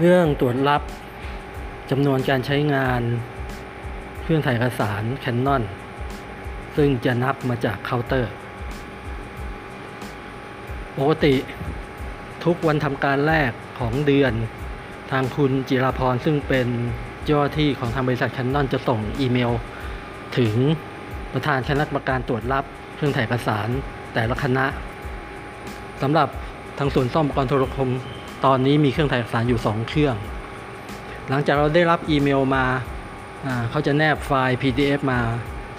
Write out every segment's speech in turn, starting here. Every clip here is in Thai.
เรื่องตรวจรับจำนวนการใช้งานเครื่องถ่ายเอกสาร Canon ซึ่งจะนับมาจากเคาน์เตอร์ ปกติทุกวันทำการแรกของเดือนทางคุณจิราพรซึ่งเป็นเจ้าที่ของทางบริษัท Canon จะส่งอีเมล ถึงประธานคณะกรรมการตรวจรับเครื่องถ่ายเอกสารแต่ละคณะสำหรับทางส่วนซ่อมอุปกรณ์โทรคม ตอนนี้มีเครื่องถ่ายเอกสารอยู่ 2 เครื่อง หลังจากเราได้รับอีเมลมา เขาจะแนบไฟล์ PDF มา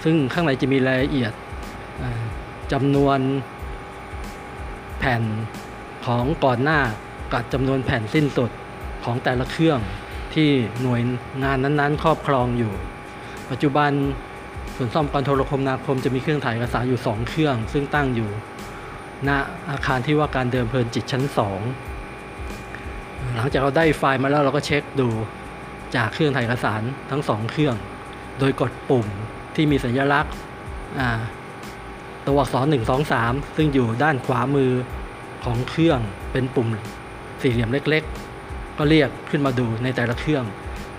ซึ่งข้างในจะมีรายละเอียดจำนวนแผ่นของก่อนหน้ากับจำนวนแผ่นสิ้นสุดของแต่ละเครื่องที่หน่วยงานนั้นๆ ครอบครองอยู่ ปัจจุบันส่วนซ่อมอุปกรโทรคมนาคมจะมีเครื่องถ่ายเอกสารอยู่ 2 เครื่อง ซึ่งตั้งอยู่ณอาคารที่ว่าการเดิมเพลินจิตชั้น 2 หลังจากเราได้ไฟล์มาแล้วเราก็เช็คดูจากเครื่องถ่ายเอกสารทั้งสองเครื่อง โดยกดปุ่มที่มีสัญลักษณ์ตัวอักษร1 2 3 ซึ่งอยู่ด้านขวามือของเครื่องเป็นปุ่มสี่เหลี่ยมเล็กๆ ก็เรียกขึ้นมาดูในแต่ละเครื่อง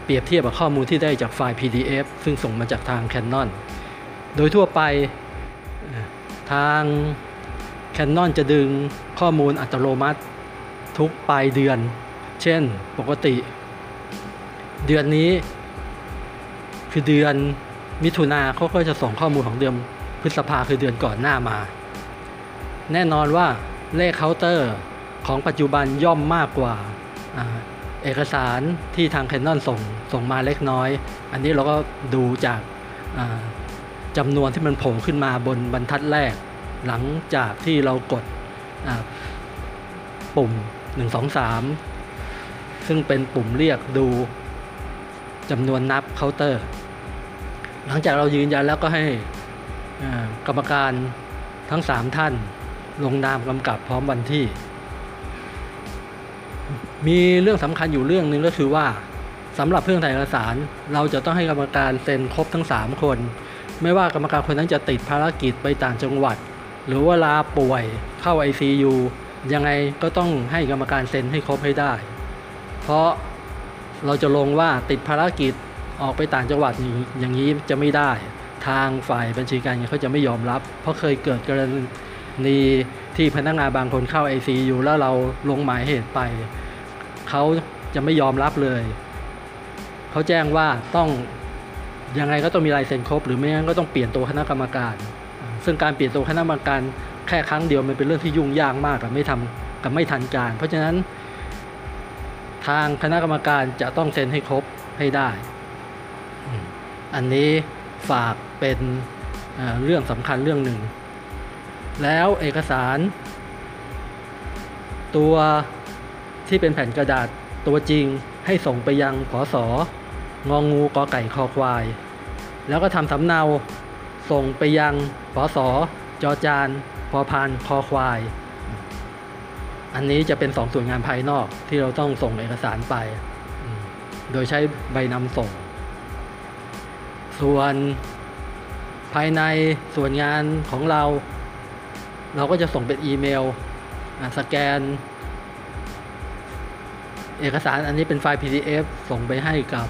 เปรียบเทียบกับข้อมูลที่ได้จากไฟล์ PDF ซึ่งส่งมาจากทาง Canon โดยทั่วไปทาง Canon จะดึงข้อมูลอัตโนมัติทุกปลายเดือน เช่นปกติ เดือนนี้ คือเดือนมิถุนาเขาก็จะส่งข้อมูลของเดือนพฤษภาคือเดือนก่อนหน้ามา แน่นอนว่าเลขเคาน์เตอร์ของปัจจุบันย่อมมากกว่าอเอกสารที่ทาง Canon ส่งส่งมาเล็กน้อย อันนี้เราก็ดูจากจำนวนที่มันโผล่ขึ้นมาบนบรรทัดแรก หลังจากที่เรากดอ่าปุ่ม 1 2 3 ซึ่งเป็นปุ่มเรียกดูจำนวนนับเคาน์เตอร์ หลังจากเรายืนยันแล้วก็ให้กรรมการทั้ง 3 ท่านลงนามกำกับพร้อมวันที่ มีเรื่องสำคัญอยู่เรื่องหนึ่งก็คือว่าสำหรับเครื่องถ่ายเอกสาร เราจะต้องให้กรรมการเซ็นครบทั้ง 3 คน ไม่ว่ากรรมการคนนั้นจะติดภารกิจไปต่างจังหวัด หรือว่าลาป่วยเข้า ICU ยังไงก็ต้องให้กรรมการเซ็นให้ครบให้ได้ เพราะเราจะลงว่าติดภารกิจออกไปต่างจังหวัดอย่างนี้จะไม่ได้ ทางฝ่ายบัญชีการเงินเขาจะไม่ยอมรับ เพราะเคยเกิดกรณีที่พนักงานบางคนเข้า ICU แล้วเราลงหมายเหตุไปเขาจะไม่ยอมรับเลย เขาแจ้งว่าต้องยังไงก็ต้องมีลายเซ็นครบ หรือไม่งั้นก็ต้องเปลี่ยนตัวคณะกรรมการ ซึ่งการเปลี่ยนตัวคณะกรรมการแค่ครั้งเดียวมันเป็นเรื่องที่ยุ่งยากมากกับไม่ทำกับไม่ทันการ เพราะฉะนั้น ทางคณะกรรมการจะต้องเซ็นให้ครบให้ได้ อันนี้ฝากเป็นเรื่องสำคัญเรื่องหนึ่ง แล้วเอกสาร ตัวที่เป็นแผ่นกระดาษตัวจริงให้ส่งไปยังผอสงองูกอไก่คอควาย แล้วก็ทำสำเนาส่งไปยังผอสจอจานพอพานคอควาย อันนี้จะเป็นสองส่วนงานภายนอกที่เราต้องส่งเอกสารไป โดยใช้ใบนำส่ง ส่วนภายในส่วนงานของเรา เราก็จะส่งเป็นอีเมลสแกน เอกสารอันนี้เป็นไฟล์ PDF ส่งไปให้กับ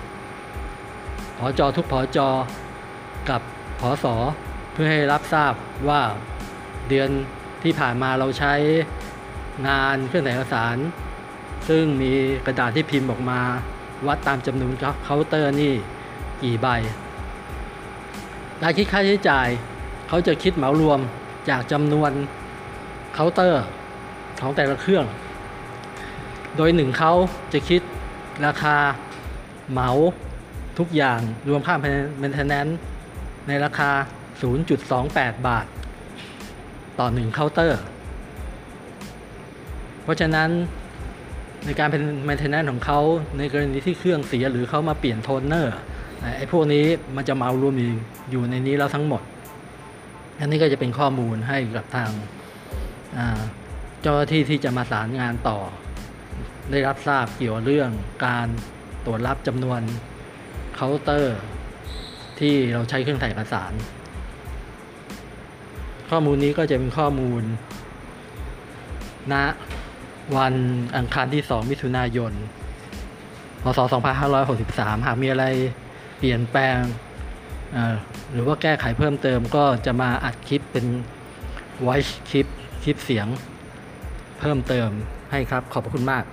ผอจอทุกผอจอกับผอสอเพื่อให้รับทราบว่าเดือนที่ผ่านมาเราใช้ งานเครื่องถ่ายเอกสาร ซึ่งมีกระดาษที่พิมพ์ออกมา วัดตามจำนวนเคาน์เตอร์นี่กี่ใบการคิดค่าใช้จ่ายเขาจะคิดเหมารวมจากจำนวนเคาน์เตอร์ของแต่ละเครื่อง โดยหนึ่งเขาจะคิดราคาเหมาทุกอย่างรวมค่า maintenance ในราคา 0.28 บาท ต่อหนึ่งเคาน์เตอร์ ราะฉะนั้นในการเป็น maintenance ของเขาในกรณีที่เครื่องเสียหรือเขามาเปลี่ยนโทนเนอร์ไอ้พวกนี้มันจะมารวมอยู่ในนี้แล้วทั้งหมด อันนี้ก็จะเป็นข้อมูลให้กับทางเจ้าหน้าที่ที่จะมาสารงานต่อ ได้รับทราบเกี่ยวเรื่องการตรวจรับจำนวนเคาน์เตอร์ ที่เราใช้เครื่องถ่ายเอกสาร ข้อมูลนี้ก็จะเป็นข้อมูลณ วันอังคารที่ 2 มิถุนายนพศ2563 หากมีอะไรเปลี่ยนแปลง หรือว่าแก้ไขเพิ่มเติมก็จะมาอัดคลิปเป็น voice คลิป คลิปเสียงเพิ่มเติมให้ครับ ขอบพระคุณมาก